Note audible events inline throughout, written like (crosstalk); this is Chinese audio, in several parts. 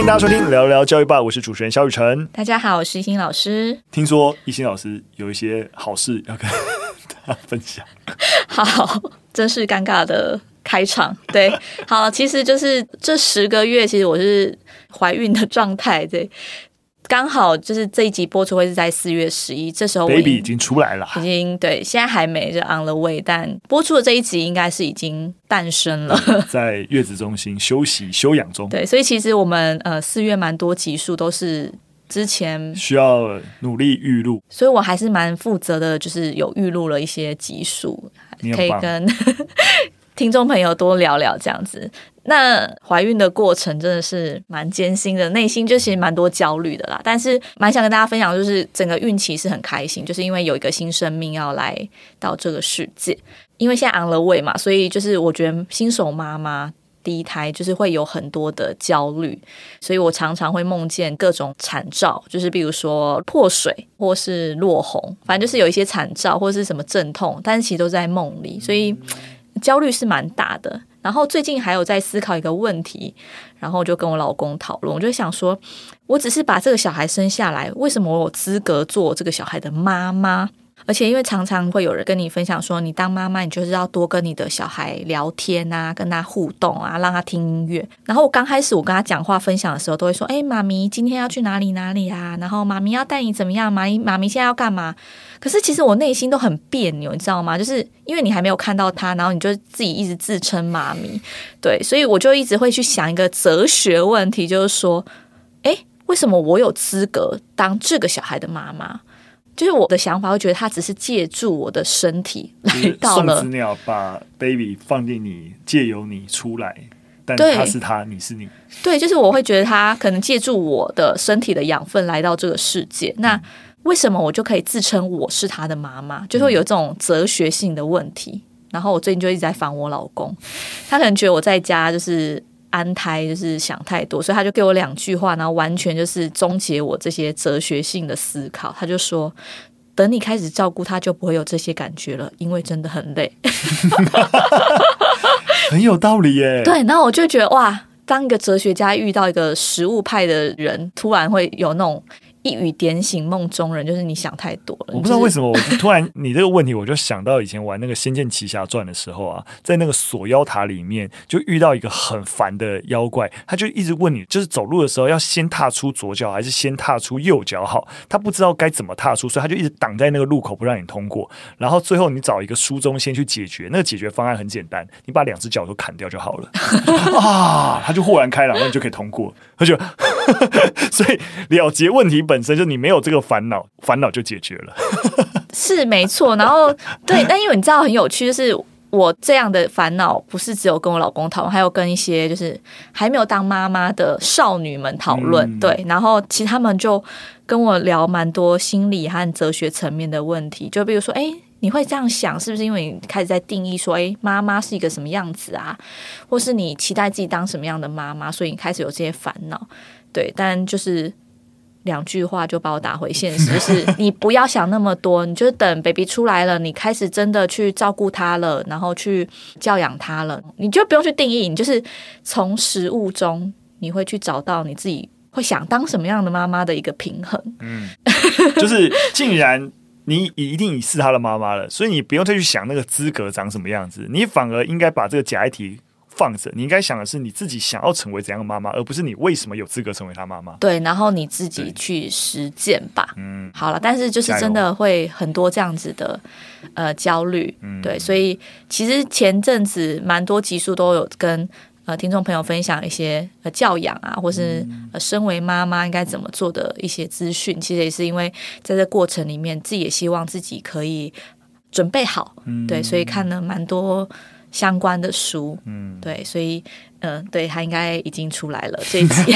欢迎大家收听聊聊教育吧，我是主持人肖雨辰。大家好，我是一心老师。听说一心老师有一些好事要跟大家分享。(laughs) 好，真是尴尬的开场。对，好，其实就是这十个月，其实我是怀孕的状态。对。刚好就是这一集播出会是在四月十一，这时候 baby 已经出来了，已经对，现在还没就 on the way，但播出的这一集应该是已经诞生了，在月子中心休息休养中。(laughs) 对，所以其实我们呃四月蛮多集数都是之前需要努力预录，所以我还是蛮负责的，就是有预录了一些集数，可以跟听众朋友多聊聊这样子。那怀孕的过程真的是蛮艰辛的，内心就其实蛮多焦虑的啦。但是蛮想跟大家分享，就是整个孕期是很开心，就是因为有一个新生命要来到这个世界。因为现在昂了位嘛，所以就是我觉得新手妈妈第一胎就是会有很多的焦虑，所以我常常会梦见各种惨兆，就是比如说破水或是落红，反正就是有一些惨兆或是什么阵痛，但是其实都在梦里，所以焦虑是蛮大的。然后最近还有在思考一个问题，然后就跟我老公讨论，我就想说，我只是把这个小孩生下来，为什么我有资格做这个小孩的妈妈？而且因为常常会有人跟你分享说，你当妈妈，你就是要多跟你的小孩聊天啊，跟他互动啊，让他听音乐。然后我刚开始我跟他讲话分享的时候，都会说，哎，妈咪今天要去哪里哪里啊？然后妈咪要带你怎么样？妈咪妈咪现在要干嘛？可是其实我内心都很别扭，你知道吗？就是因为你还没有看到他，然后你就自己一直自称妈咪，对，所以我就一直会去想一个哲学问题，就是说，诶，为什么我有资格当这个小孩的妈妈？就是我的想法会觉得他只是借助我的身体来到了，送子鸟把 baby 放进你，借由你出来，但他是他，你是你，对，就是我会觉得他可能借助我的身体的养分来到这个世界，那。为什么我就可以自称我是他的妈妈？就会有这种哲学性的问题。然后我最近就一直在烦我老公，他可能觉得我在家就是安胎，就是想太多，所以他就给我两句话，然后完全就是终结我这些哲学性的思考。他就说：“等你开始照顾他，就不会有这些感觉了，因为真的很累。(laughs) ”很有道理耶。(laughs) 对，然后我就觉得哇，当一个哲学家遇到一个实物派的人，突然会有那种。一语点醒梦中人，就是你想太多了。我不知道为什么，我突然你这个问题，我就想到以前玩那个《仙剑奇侠传》的时候啊，在那个锁妖塔里面，就遇到一个很烦的妖怪，他就一直问你，就是走路的时候要先踏出左脚还是先踏出右脚好？他不知道该怎么踏出，所以他就一直挡在那个路口不让你通过。然后最后你找一个书中先去解决，那个解决方案很简单，你把两只脚都砍掉就好了 (laughs) 啊，他就豁然开朗，那你就可以通过。他就 (laughs) 所以了结问题。本身就你没有这个烦恼，烦恼就解决了，(laughs) 是没错。然后对，但因为你知道很有趣，就是我这样的烦恼不是只有跟我老公讨论，还有跟一些就是还没有当妈妈的少女们讨论。嗯、对，然后其实他们就跟我聊蛮多心理和哲学层面的问题，就比如说，哎，你会这样想，是不是因为你开始在定义说，哎，妈妈是一个什么样子啊？或是你期待自己当什么样的妈妈，所以你开始有这些烦恼？对，但就是。两句话就把我打回现实，就是你不要想那么多，你就等 baby 出来了，你开始真的去照顾他了，然后去教养他了，你就不用去定义，你就是从食物中你会去找到你自己会想当什么样的妈妈的一个平衡。嗯，(laughs) (laughs) 就是竟然你一定是他的妈妈了，所以你不用再去想那个资格长什么样子，你反而应该把这个假议题。放着，你应该想的是你自己想要成为怎样的妈妈，而不是你为什么有资格成为他妈妈。对，然后你自己去实践吧。嗯，好了，但是就是真的会很多这样子的呃焦虑。嗯，对，所以其实前阵子蛮多集数都有跟呃听众朋友分享一些呃教养啊，或是呃身为妈妈应该怎么做的一些资讯。其实也是因为在这过程里面，自己也希望自己可以准备好。嗯，对，所以看了蛮多。相关的书，嗯，对，所以，嗯、呃，对他应该已经出来了这一集。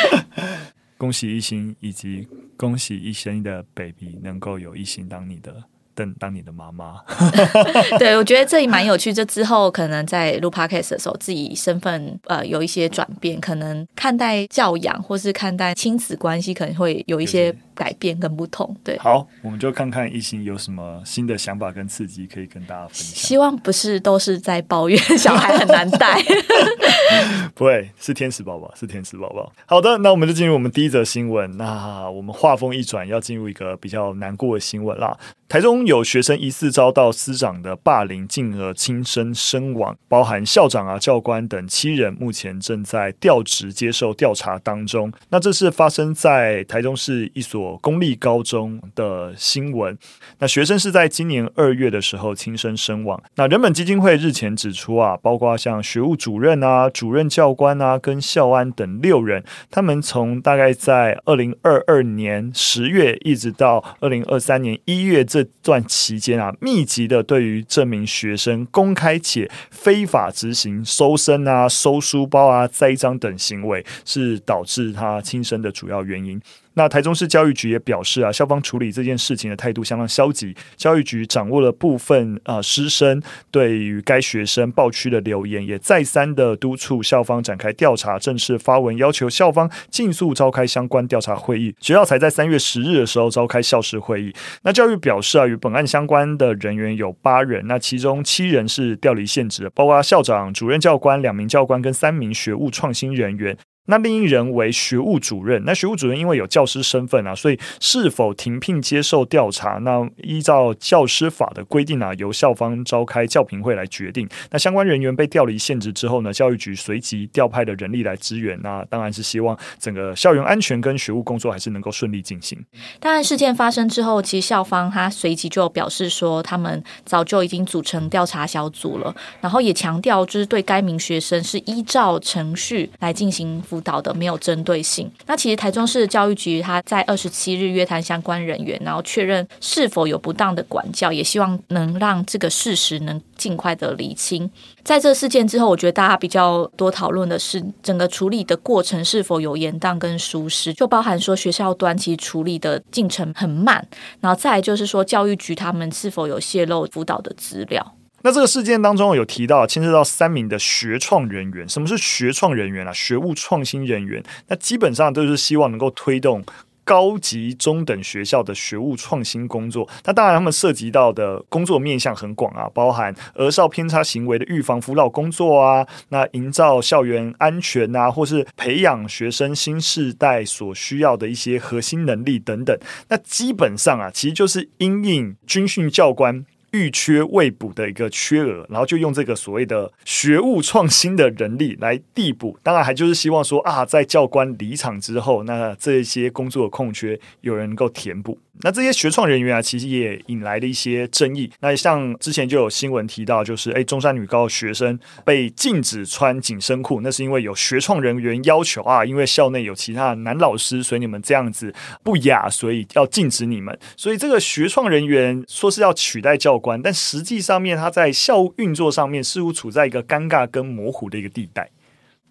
(laughs) 恭喜一心，以及恭喜一生的 baby 能够有一心当你的。等当你的妈妈，(laughs) 对，我觉得这也蛮有趣。这之后可能在录 podcast 的时候，自己身份呃有一些转变，可能看待教养或是看待亲子关系，可能会有一些改变跟不同。对，好，我们就看看一心有什么新的想法跟刺激可以跟大家分享。希望不是都是在抱怨 (laughs) 小孩很难带。(laughs) (laughs) 不会是天使宝宝，是天使宝宝。好的，那我们就进入我们第一则新闻。那我们话锋一转，要进入一个比较难过的新闻啦。台中有学生疑似遭到师长的霸凌，进而轻生身亡，包含校长啊、教官等七人，目前正在调职接受调查当中。那这是发生在台中市一所公立高中的新闻。那学生是在今年二月的时候轻生身亡。那人本基金会日前指出啊，包括像学务主任啊、主主任教官啊、跟校安等六人，他们从大概在二零二二年十月一直到二零二三年一月。这段期间啊，密集的对于这名学生公开且非法执行搜身啊、收书包啊、栽赃等行为，是导致他轻生的主要原因。那台中市教育局也表示啊，校方处理这件事情的态度相当消极。教育局掌握了部分啊师生对于该学生爆区的留言，也再三的督促校方展开调查，正式发文要求校方尽速召开相关调查会议。学校才在三月十日的时候召开校事会议。那教育表示啊，与本案相关的人员有八人，那其中七人是调离现职，包括校长、主任教官、两名教官跟三名学务创新人员。那另一人为学务主任，那学务主任因为有教师身份啊，所以是否停聘接受调查？那依照教师法的规定啊，由校方召开教评会来决定。那相关人员被调离现职之后呢，教育局随即调派的人力来支援。那当然是希望整个校园安全跟学务工作还是能够顺利进行。当然，事件发生之后，其实校方他随即就表示说，他们早就已经组成调查小组了，然后也强调就是对该名学生是依照程序来进行。辅导的没有针对性。那其实台中市教育局他在二十七日约谈相关人员，然后确认是否有不当的管教，也希望能让这个事实能尽快的厘清。在这事件之后，我觉得大家比较多讨论的是整个处理的过程是否有延宕跟疏失，就包含说学校端其实处理的进程很慢，然后再来就是说教育局他们是否有泄露辅导的资料。那这个事件当中有提到牵涉到三名的学创人员，什么是学创人员啊？学务创新人员，那基本上都是希望能够推动高级中等学校的学务创新工作。那当然，他们涉及到的工作面向很广啊，包含儿少偏差行为的预防辅导工作啊，那营造校园安全啊，或是培养学生新世代所需要的一些核心能力等等。那基本上啊，其实就是因应军训教官。预缺未补的一个缺额，然后就用这个所谓的学务创新的人力来递补。当然，还就是希望说啊，在教官离场之后，那这些工作的空缺有人能够填补。那这些学创人员啊，其实也引来了一些争议。那像之前就有新闻提到，就是诶，中山女高学生被禁止穿紧身裤，那是因为有学创人员要求啊，因为校内有其他男老师，所以你们这样子不雅，所以要禁止你们。所以这个学创人员说是要取代教，但实际上面他在校运作上面似乎处在一个尴尬跟模糊的一个地带。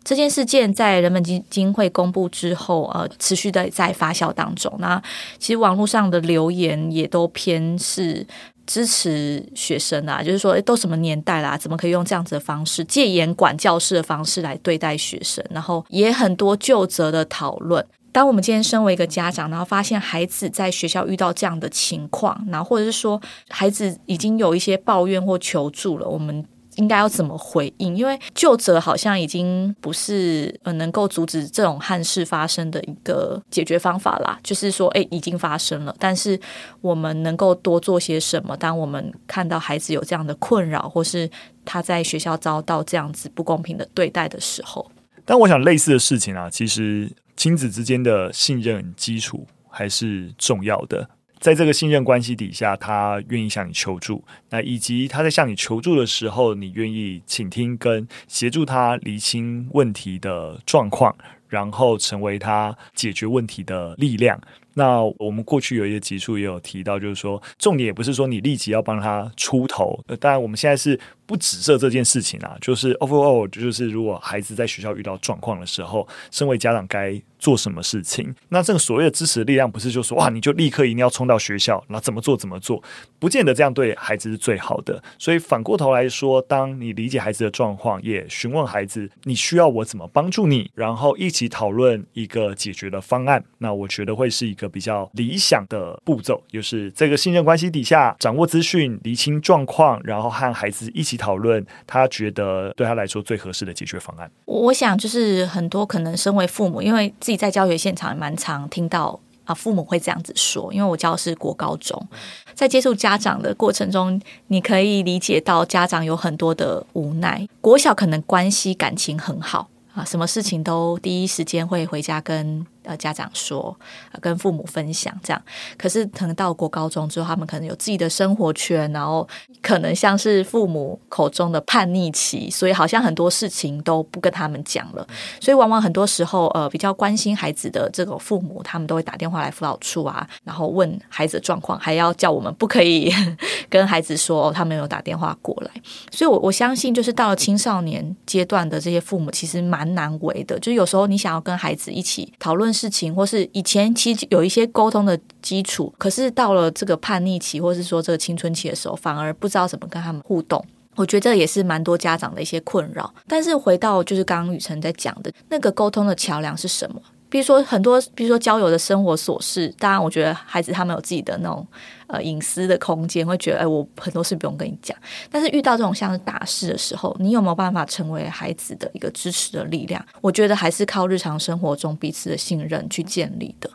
这件事件在人本基金会公布之后，呃，持续的在发酵当中。那其实网络上的留言也都偏是支持学生啊，就是说，诶，都什么年代啦，怎么可以用这样子的方式戒严管教室的方式来对待学生？然后也很多就责的讨论。当我们今天身为一个家长，然后发现孩子在学校遇到这样的情况，然后或者是说孩子已经有一些抱怨或求助了，我们。应该要怎么回应？因为究责好像已经不是呃能够阻止这种憾事发生的一个解决方法啦。就是说，诶，已经发生了，但是我们能够多做些什么？当我们看到孩子有这样的困扰，或是他在学校遭到这样子不公平的对待的时候，但我想类似的事情啊，其实亲子之间的信任基础还是重要的。在这个信任关系底下，他愿意向你求助，那以及他在向你求助的时候，你愿意倾听跟协助他厘清问题的状况，然后成为他解决问题的力量。那我们过去有一些集数也有提到，就是说重点也不是说你立即要帮他出头，当然我们现在是。不指涉这件事情啊，就是 overall，就是如果孩子在学校遇到状况的时候，身为家长该做什么事情？那这个所谓的支持力量，不是就说哇，你就立刻一定要冲到学校，那怎么做怎么做？不见得这样对孩子是最好的。所以反过头来说，当你理解孩子的状况，也询问孩子你需要我怎么帮助你，然后一起讨论一个解决的方案，那我觉得会是一个比较理想的步骤，就是这个信任关系底下掌握资讯、厘清状况，然后和孩子一起。讨论他觉得对他来说最合适的解决方案。我想就是很多可能身为父母，因为自己在教学现场也蛮常听到啊，父母会这样子说。因为我教的是国高中，在接触家长的过程中，你可以理解到家长有很多的无奈。国小可能关系感情很好啊，什么事情都第一时间会回家跟。呃，家长说，跟父母分享这样，可是可能到国高中之后，他们可能有自己的生活圈，然后可能像是父母口中的叛逆期，所以好像很多事情都不跟他们讲了，所以往往很多时候，呃，比较关心孩子的这个父母，他们都会打电话来辅导处啊，然后问孩子的状况，还要叫我们不可以 (laughs) 跟孩子说他们有打电话过来，所以我我相信，就是到了青少年阶段的这些父母，其实蛮难为的，就是有时候你想要跟孩子一起讨论。事情，或是以前其实有一些沟通的基础，可是到了这个叛逆期，或是说这个青春期的时候，反而不知道怎么跟他们互动。我觉得这也是蛮多家长的一些困扰。但是回到就是刚刚雨辰在讲的那个沟通的桥梁是什么？比如说很多，比如说交友的生活琐事，当然我觉得孩子他们有自己的那种呃隐私的空间，会觉得哎，我很多事不用跟你讲。但是遇到这种像是大事的时候，你有没有办法成为孩子的一个支持的力量？我觉得还是靠日常生活中彼此的信任去建立的。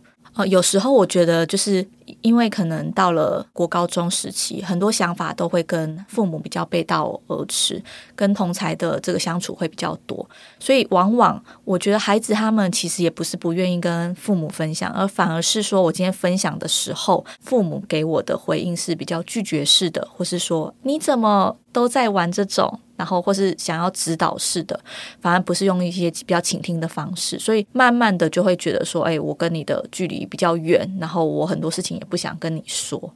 有时候我觉得就是。因为可能到了国高中时期，很多想法都会跟父母比较背道而驰，跟同才的这个相处会比较多，所以往往我觉得孩子他们其实也不是不愿意跟父母分享，而反而是说我今天分享的时候，父母给我的回应是比较拒绝式的，或是说你怎么都在玩这种，然后或是想要指导式的，反而不是用一些比较倾听的方式，所以慢慢的就会觉得说，哎，我跟你的距离比较远，然后我很多事情。也不想跟你说，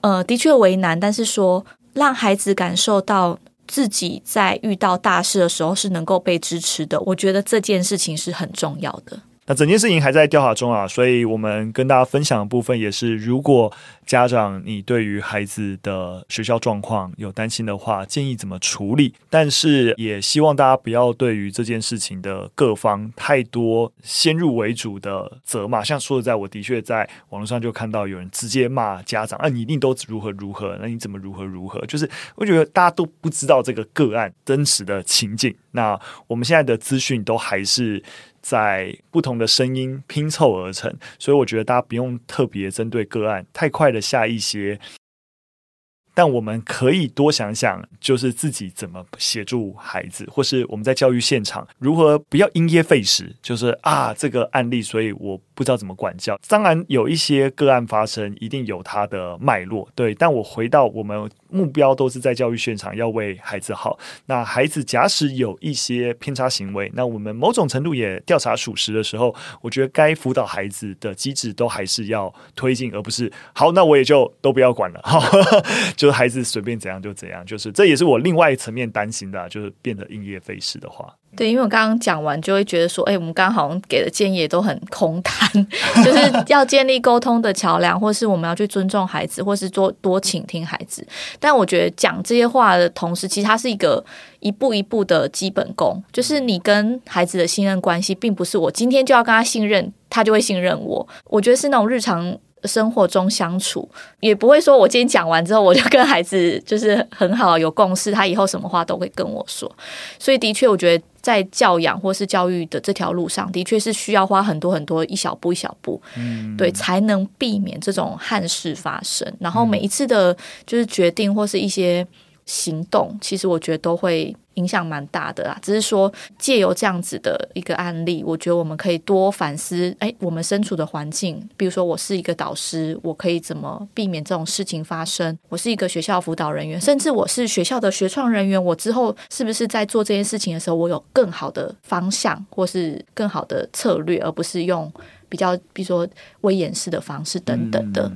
呃，的确为难，但是说让孩子感受到自己在遇到大事的时候是能够被支持的，我觉得这件事情是很重要的。那整件事情还在调查中啊，所以我们跟大家分享的部分也是，如果家长你对于孩子的学校状况有担心的话，建议怎么处理。但是也希望大家不要对于这件事情的各方太多先入为主的责骂。像说实在，我的确在网络上就看到有人直接骂家长啊，你一定都如何如何，那你怎么如何如何？就是我觉得大家都不知道这个个案真实的情境。那我们现在的资讯都还是。在不同的声音拼凑而成，所以我觉得大家不用特别针对个案，太快的下一些。但我们可以多想想，就是自己怎么协助孩子，或是我们在教育现场如何不要因噎废食。就是啊，这个案例，所以我不知道怎么管教。当然有一些个案发生，一定有它的脉络。对，但我回到我们目标都是在教育现场，要为孩子好。那孩子假使有一些偏差行为，那我们某种程度也调查属实的时候，我觉得该辅导孩子的机制都还是要推进，而不是好，那我也就都不要管了。(laughs) 就是。孩子随便怎样就怎样，就是这也是我另外一层面担心的，就是变得因噎废食的话。对，因为我刚刚讲完，就会觉得说，哎，我们刚刚好像给的建议也都很空谈，(laughs) 就是要建立沟通的桥梁，或是我们要去尊重孩子，或是多多倾听孩子。但我觉得讲这些话的同时，其实它是一个一步一步的基本功，就是你跟孩子的信任关系，并不是我今天就要跟他信任，他就会信任我。我觉得是那种日常。生活中相处也不会说，我今天讲完之后，我就跟孩子就是很好有共识，他以后什么话都会跟我说。所以的确，我觉得在教养或是教育的这条路上，的确是需要花很多很多一小步一小步，嗯，对，才能避免这种憾事发生。然后每一次的，就是决定或是一些行动，其实我觉得都会。影响蛮大的啊，只是说借由这样子的一个案例，我觉得我们可以多反思。哎，我们身处的环境，比如说我是一个导师，我可以怎么避免这种事情发生？我是一个学校辅导人员，甚至我是学校的学创人员，我之后是不是在做这件事情的时候，我有更好的方向，或是更好的策略，而不是用比较，比如说威严式的方式等等的。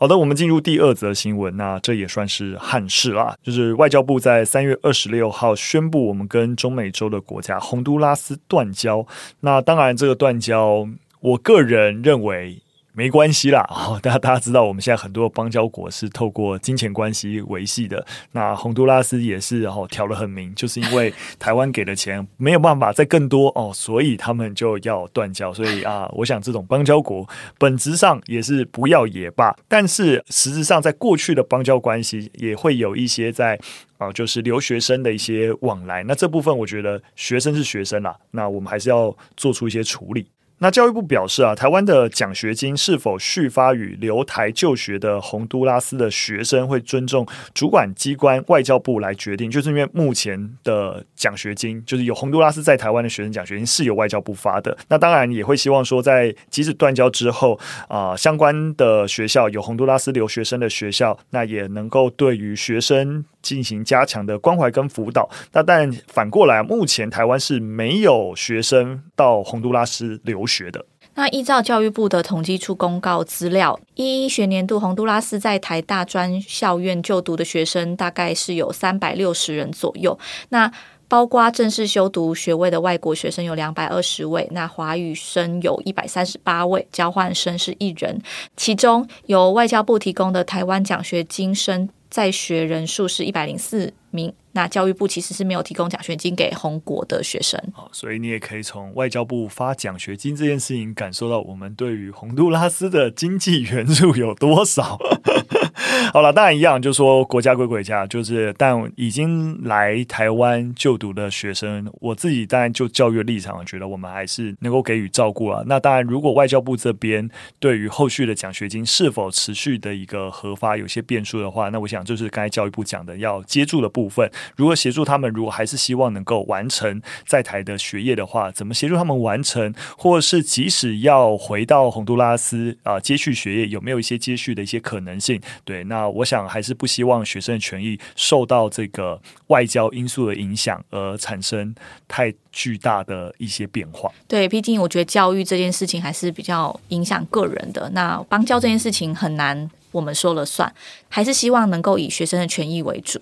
好的，我们进入第二则新闻。那这也算是憾事啦，就是外交部在三月二十六号宣布，我们跟中美洲的国家洪都拉斯断交。那当然，这个断交，我个人认为没关系啦。哦，大家大家知道，我们现在很多邦交国是透过金钱关系维系的。那洪都拉斯也是哦，挑得很明，就是因为台湾给的钱没有办法再更多哦，所以他们就要断交。所以啊，我想这种邦交国本质上也是不要也罢，但是实质上在过去的邦交关系也会有一些在。啊，就是留学生的一些往来，那这部分我觉得学生是学生啦，那我们还是要做出一些处理。那教育部表示啊，台湾的奖学金是否续发与留台就学的洪都拉斯的学生，会尊重主管机关外交部来决定。就是因为目前的奖学金，就是有洪都拉斯在台湾的学生奖学金是由外交部发的。那当然也会希望说，在即使断交之后啊，相关的学校有洪都拉斯留学生的学校，那也能够对于学生进行加强的关怀跟辅导。那但反过来，目前台湾是没有学生到洪都拉斯留学的。那依照教育部的统计处公告资料，一一学年度洪都拉斯在台大专校院就读的学生大概是有三百六十人左右。那包括正式修读学位的外国学生有两百二十位，那华语生有一百三十八位，交换生是一人。其中由外交部提供的台湾奖学金生在学人数是一百零四名。那教育部其实是没有提供奖学金给红国的学生，所以你也可以从外交部发奖学金这件事情感受到我们对于洪都拉斯的经济援助有多少。(laughs) 好了，当然一样，就是说国家归国家，就是但已经来台湾就读的学生，我自己当然就教育立场，觉得我们还是能够给予照顾啊。那当然，如果外交部这边对于后续的奖学金是否持续的一个核发有些变数的话，那我想就是刚才教育部讲的要接住的部分，如何协助他们，如果还是希望能够完成在台的学业的话，怎么协助他们完成，或者是即使要回到洪都拉斯啊、接续学业，有没有一些接续的一些可能性？对，那我想还是不希望学生的权益受到这个外交因素的影响，而产生太巨大的一些变化。对，毕竟我觉得教育这件事情还是比较影响个人的。那邦交这件事情很难我们说了算，还是希望能够以学生的权益为主。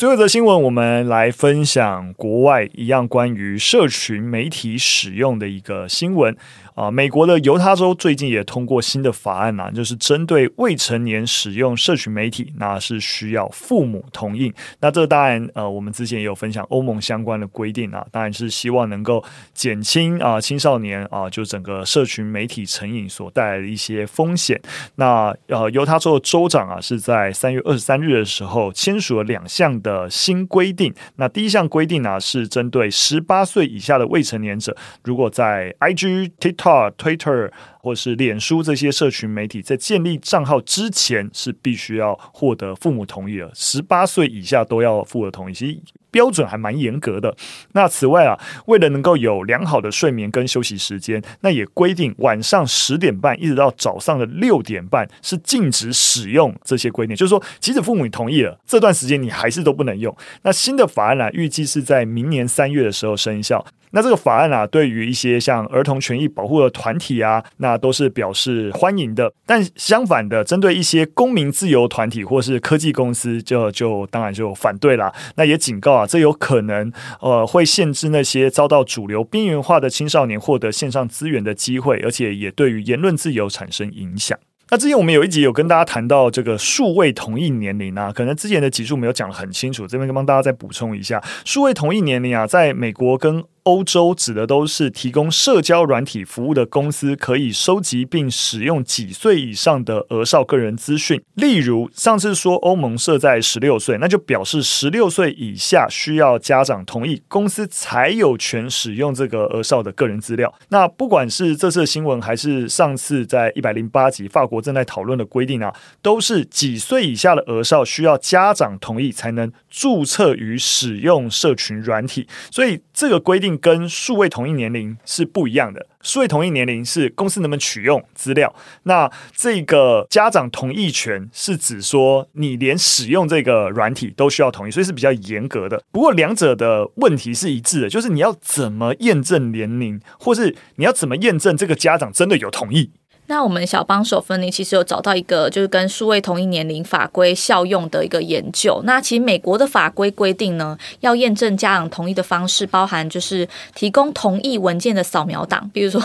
最后一则新闻，我们来分享国外一样关于社群媒体使用的一个新闻。啊，美国的犹他州最近也通过新的法案呐、啊，就是针对未成年使用社群媒体，那是需要父母同意。那这当然，呃，我们之前也有分享欧盟相关的规定啊，当然是希望能够减轻啊青少年啊就整个社群媒体成瘾所带来的一些风险。那呃，犹他州的州长啊是在三月二十三日的时候签署了两项的新规定。那第一项规定呢、是针对十八岁以下的未成年者，如果在 IG、TikTok Twitter. 或是脸书这些社群媒体在建立账号之前是必须要获得父母同意的，十八岁以下都要获得同意，其实标准还蛮严格的。那此外啊，为了能够有良好的睡眠跟休息时间，那也规定晚上十点半一直到早上的六点半是禁止使用这些规定，就是说，即使父母同意了，这段时间你还是都不能用。那新的法案呢、啊，预计是在明年三月的时候生效。那这个法案啊，对于一些像儿童权益保护的团体啊，那都是表示欢迎的。但相反的，针对一些公民自由团体或是科技公司就，就当然就反对啦。那也警告啊，这有可能呃会限制那些遭到主流边缘化的青少年获得线上资源的机会，而且也对于言论自由产生影响。那之前我们有一集有跟大家谈到这个数位同意年龄啊，可能之前的集数没有讲得很清楚，这边帮大家再补充一下，数位同意年龄啊，在美国跟欧洲指的都是提供社交软体服务的公司，可以收集并使用几岁以上的儿少个人资讯。例如，上次说欧盟设在十六岁，那就表示十六岁以下需要家长同意，公司才有权使用这个儿少的个人资料。那不管是这次新闻，还是上次在一百零八集法国正在讨论的规定啊，都是几岁以下的儿少需要家长同意才能注册与使用社群软体。所以这个规定。跟数位同一年龄是不一样的。数位同意年龄是公司能不能取用资料，那这个家长同意权是指说你连使用这个软体都需要同意，所以是比较严格的。不过两者的问题是一致的，就是你要怎么验证年龄，或是你要怎么验证这个家长真的有同意。那我们小帮手芬妮其实有找到一个就是跟数位同一年龄法规效用的一个研究。那其实美国的法规规定呢，要验证家长同意的方式包含就是提供同意文件的扫描档，比如说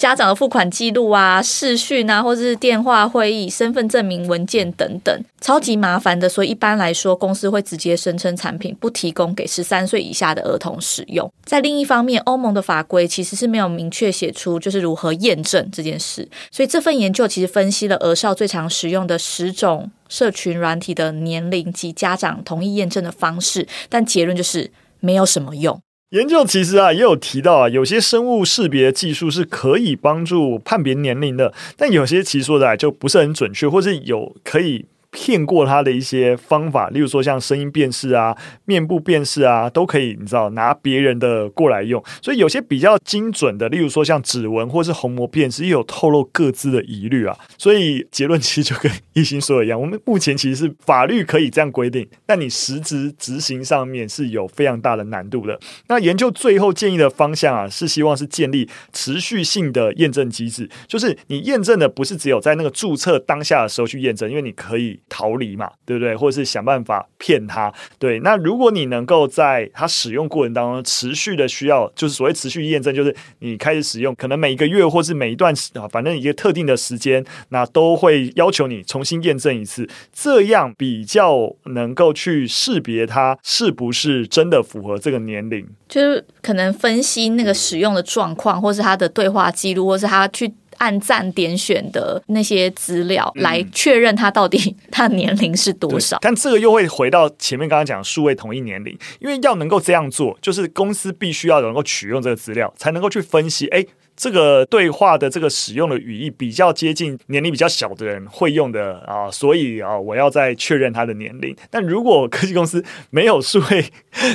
家长的付款记录啊、视讯啊，或者是电话会议、身份证明文件等等，超级麻烦的。所以一般来说，公司会直接声称产品不提供给十三岁以下的儿童使用。在另一方面，欧盟的法规其实是没有明确写出就是如何验证这件事。所以这份研究其实分析了儿少最常使用的十种社群软体的年龄及家长同意验证的方式，但结论就是没有什么用。研究其实啊也有提到啊，有些生物识别技术是可以帮助判别年龄的，但有些其实说的啊就不是很准确，或是有可以。骗过他的一些方法，例如说像声音辨识啊、面部辨识啊，都可以，你知道拿别人的过来用。所以有些比较精准的，例如说像指纹或是虹膜辨识，也有透露各自的疑虑啊。所以结论其实就跟一心说的一样，我们目前其实是法律可以这样规定，但你实质执行上面是有非常大的难度的。那研究最后建议的方向啊，是希望是建立持续性的验证机制，就是你验证的不是只有在那个注册当下的时候去验证，因为你可以。逃离嘛，对不对？或者是想办法骗他，对。那如果你能够在他使用过程当中持续的需要，就是所谓持续验证，就是你开始使用，可能每一个月或是每一段啊，反正一个特定的时间，那都会要求你重新验证一次，这样比较能够去识别他是不是真的符合这个年龄，就是可能分析那个使用的状况，或是他的对话记录，或是他去。按赞点选的那些资料来确认他到底 (laughs) 他年龄是多少。但这个又会回到前面刚刚讲数位同一年龄，因为要能够这样做，就是公司必须要能够取用这个资料，才能够去分析，哎。这个对话的这个使用的语义比较接近年龄比较小的人会用的啊，所以啊，我要再确认他的年龄。但如果科技公司没有数位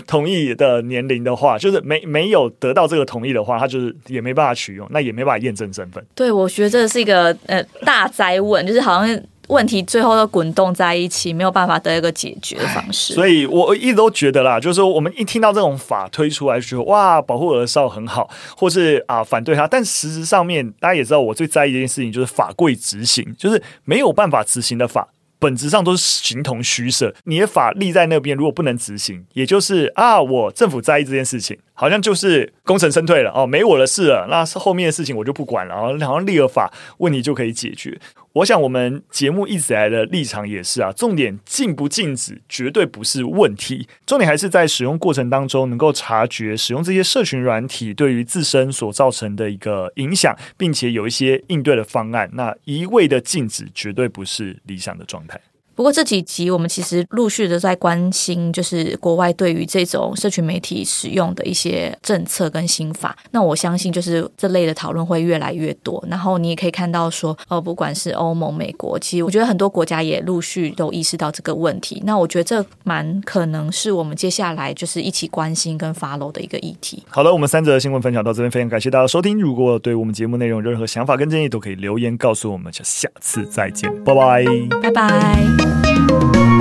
同意的年龄的话，就是没没有得到这个同意的话，他就是也没办法取用，那也没办法验证身份。对，我觉得这是一个呃大哉问，就是好像。问题最后都滚动在一起，没有办法得一个解决的方式。所以我一直都觉得啦，就是说我们一听到这种法推出来，就觉得哇，保护儿少很好，或是啊反对他。但实质上面，大家也知道，我最在意的一件事情就是法规执行，就是没有办法执行的法，本质上都是形同虚设。你的法立在那边，如果不能执行，也就是啊，我政府在意这件事情，好像就是功成身退了哦，没我的事了。那是后面的事情我就不管了，然后好像立了法，问题就可以解决。我想，我们节目一直来的立场也是啊，重点禁不禁止绝对不是问题，重点还是在使用过程当中能够察觉使用这些社群软体对于自身所造成的一个影响，并且有一些应对的方案。那一味的禁止绝对不是理想的状态。不过这几集我们其实陆续的在关心，就是国外对于这种社群媒体使用的一些政策跟新法。那我相信就是这类的讨论会越来越多。然后你也可以看到说，呃，不管是欧盟、美国，其实我觉得很多国家也陆续都意识到这个问题。那我觉得这蛮可能是我们接下来就是一起关心跟 follow 的一个议题。好了，我们三则新闻分享到这边，非常感谢大家收听。如果对我们节目内容有任何想法跟建议，都可以留言告诉我们。就下次再见，拜拜，拜拜。Thank you.